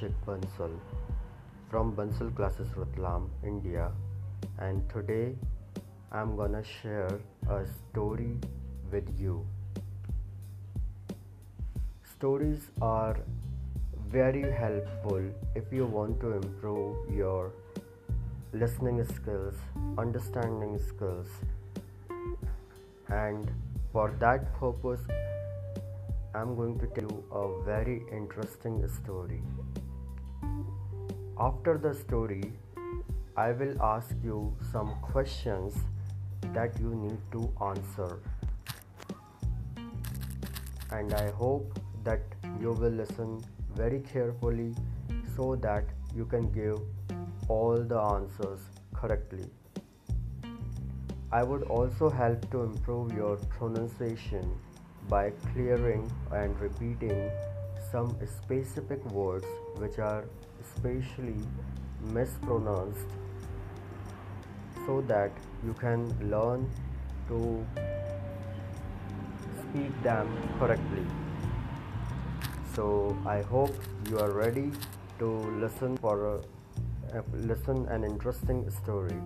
Ashik Bansal from Bansal Classes Ratlam, India, and today I'm gonna share a story with you. Stories are very helpful if you want to improve your listening skills, understanding skills, and for that purpose, I'm going to tell you a very interesting story. After the story, I will ask you some questions that you need to answer. And I hope that you will listen very carefully so that you can give all the answers correctly. I would also help to improve your pronunciation by clearing and repeating some specific words which are especially mispronounced so that you can learn to speak them correctly. So I hope you are ready to listen for a, a listen an interesting story.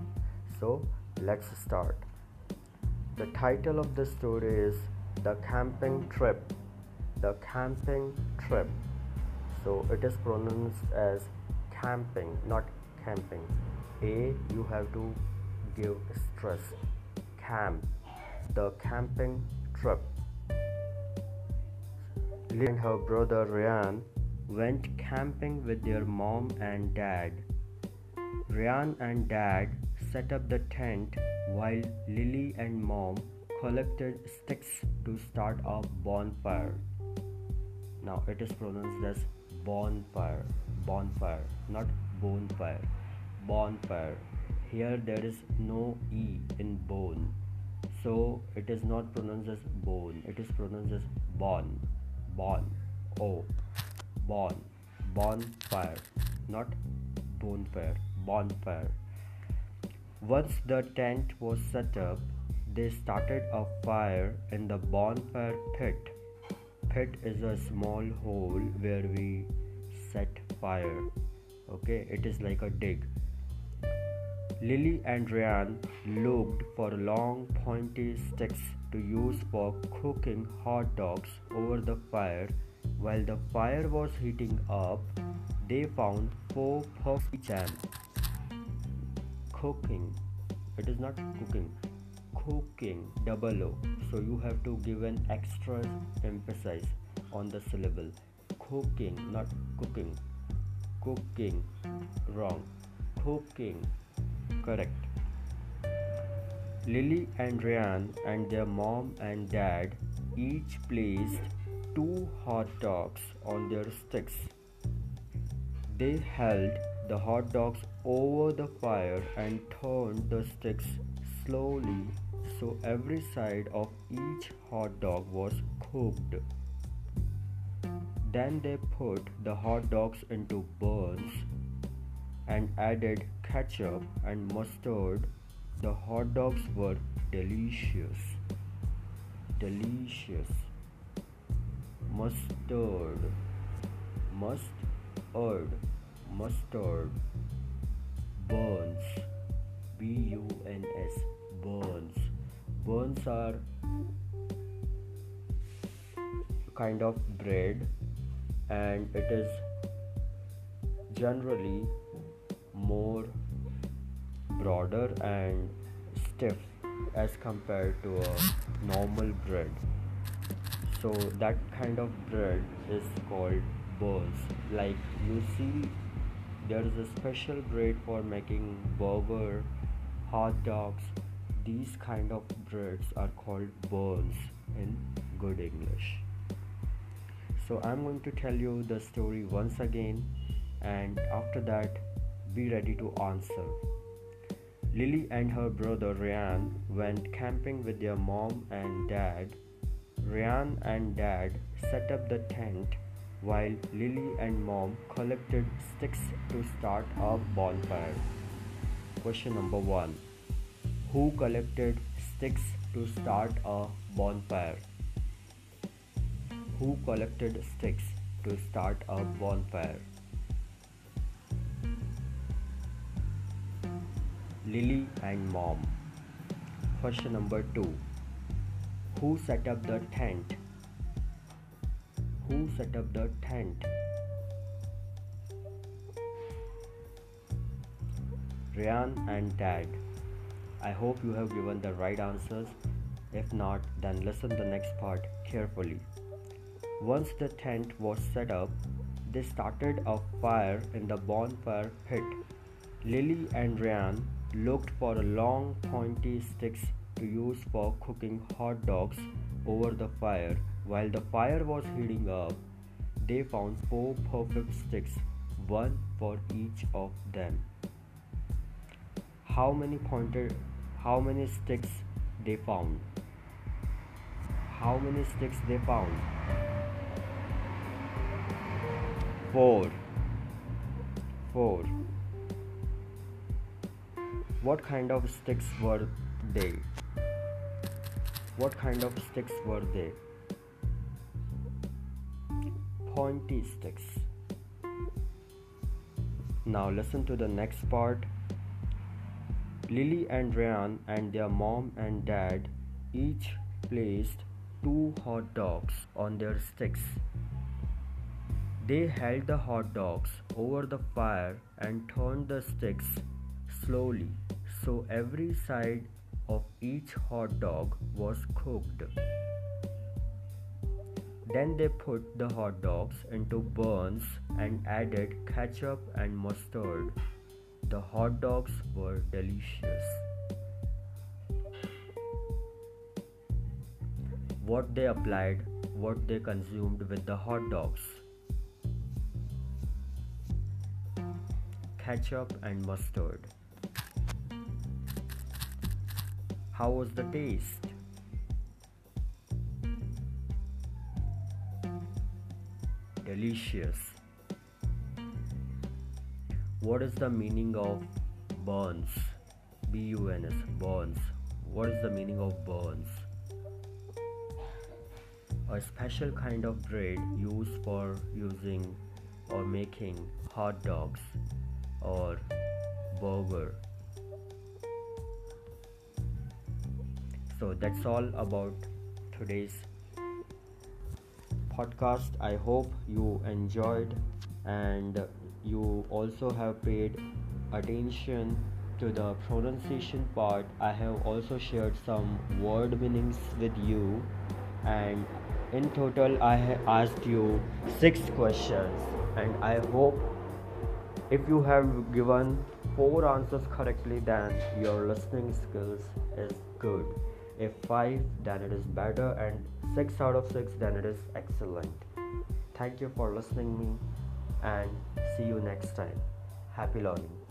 So let's start. The title of the story is the camping trip. The camping trip. So it is pronounced as camping not camping. A you have to give stress. Camp. The camping trip. Lily and her brother Ryan went camping with their mom and dad. Ryan and dad set up the tent while Lily and mom collected sticks to start a bonfire. Now it is pronounced as bonfire, bonfire, not bonfire, bonfire. Here there is no E in bone, so it is not pronounced as bone, it is pronounced as bon, bon, oh, bon, bonfire, not bonfire, bonfire. Once the tent was set up, they started a fire in the bonfire pit. Pit is a small hole where we set fire. Okay, it is like a dig. Lily and Ryan looked for long pointy sticks to use for cooking hot dogs over the fire. While the fire was heating up, they found four puffy jam. Cooking. It is not cooking cooking double o so you have to give an extra emphasis on the syllable. Cooking not cooking. Cooking wrong. Cooking correct. Lily and ryan and their mom and dad each placed two hot dogs on their sticks. They held the hot dogs over the fire and turned the sticks slowly so every side of each hot dog was cooked. Then they put the hot dogs into buns and added ketchup and mustard. The hot dogs were delicious. Delicious. Mustard. Mustard. Mustard. Buns. B U N S. Buns buns are kind of bread and it is generally more broader and stiff as compared to a normal bread. So that kind of bread is called buns like you see there is a special bread for making burger hot dogs these kind of breads are called buns in good English. So I'm going to tell you the story once again and after that be ready to answer. Lily and her brother Ryan went camping with their mom and dad. Ryan and dad set up the tent while Lily and mom collected sticks to start a bonfire. Question number 1 who collected sticks to start a bonfire? Who collected sticks to start a bonfire? Lily and Mom. Question number 2 Who set up the tent? Who set up the tent? Ryan and Dad. I hope you have given the right answers. If not, then listen the next part carefully. Once the tent was set up, they started a fire in the bonfire pit. Lily and Ryan looked for long pointy sticks to use for cooking hot dogs over the fire. While the fire was heating up, they found four perfect sticks, one for each of them. How many pointed how many sticks they found? How many sticks they found? Four. Four. What kind of sticks were they? What kind of sticks were they? Pointy sticks. Now listen to the next part. Lily and Ryan and their mom and dad each placed two hot dogs on their sticks. They held the hot dogs over the fire and turned the sticks slowly so every side of each hot dog was cooked. Then they put the hot dogs into buns and added ketchup and mustard. The hot dogs were delicious. What they applied, what they consumed with the hot dogs. Ketchup and mustard. How was the taste? Delicious. What is the meaning of buns? B U N S, buns. What is the meaning of buns? A special kind of bread used for using or making hot dogs or burger. So that's all about today's podcast. I hope you enjoyed and you also have paid attention to the pronunciation part. I have also shared some word meanings with you, and in total, I have asked you six questions, and I hope if you have given four answers correctly, then your listening skills is good. If five, then it is better, and six out of six, then it is excellent. Thank you for listening me and see you next time. Happy learning.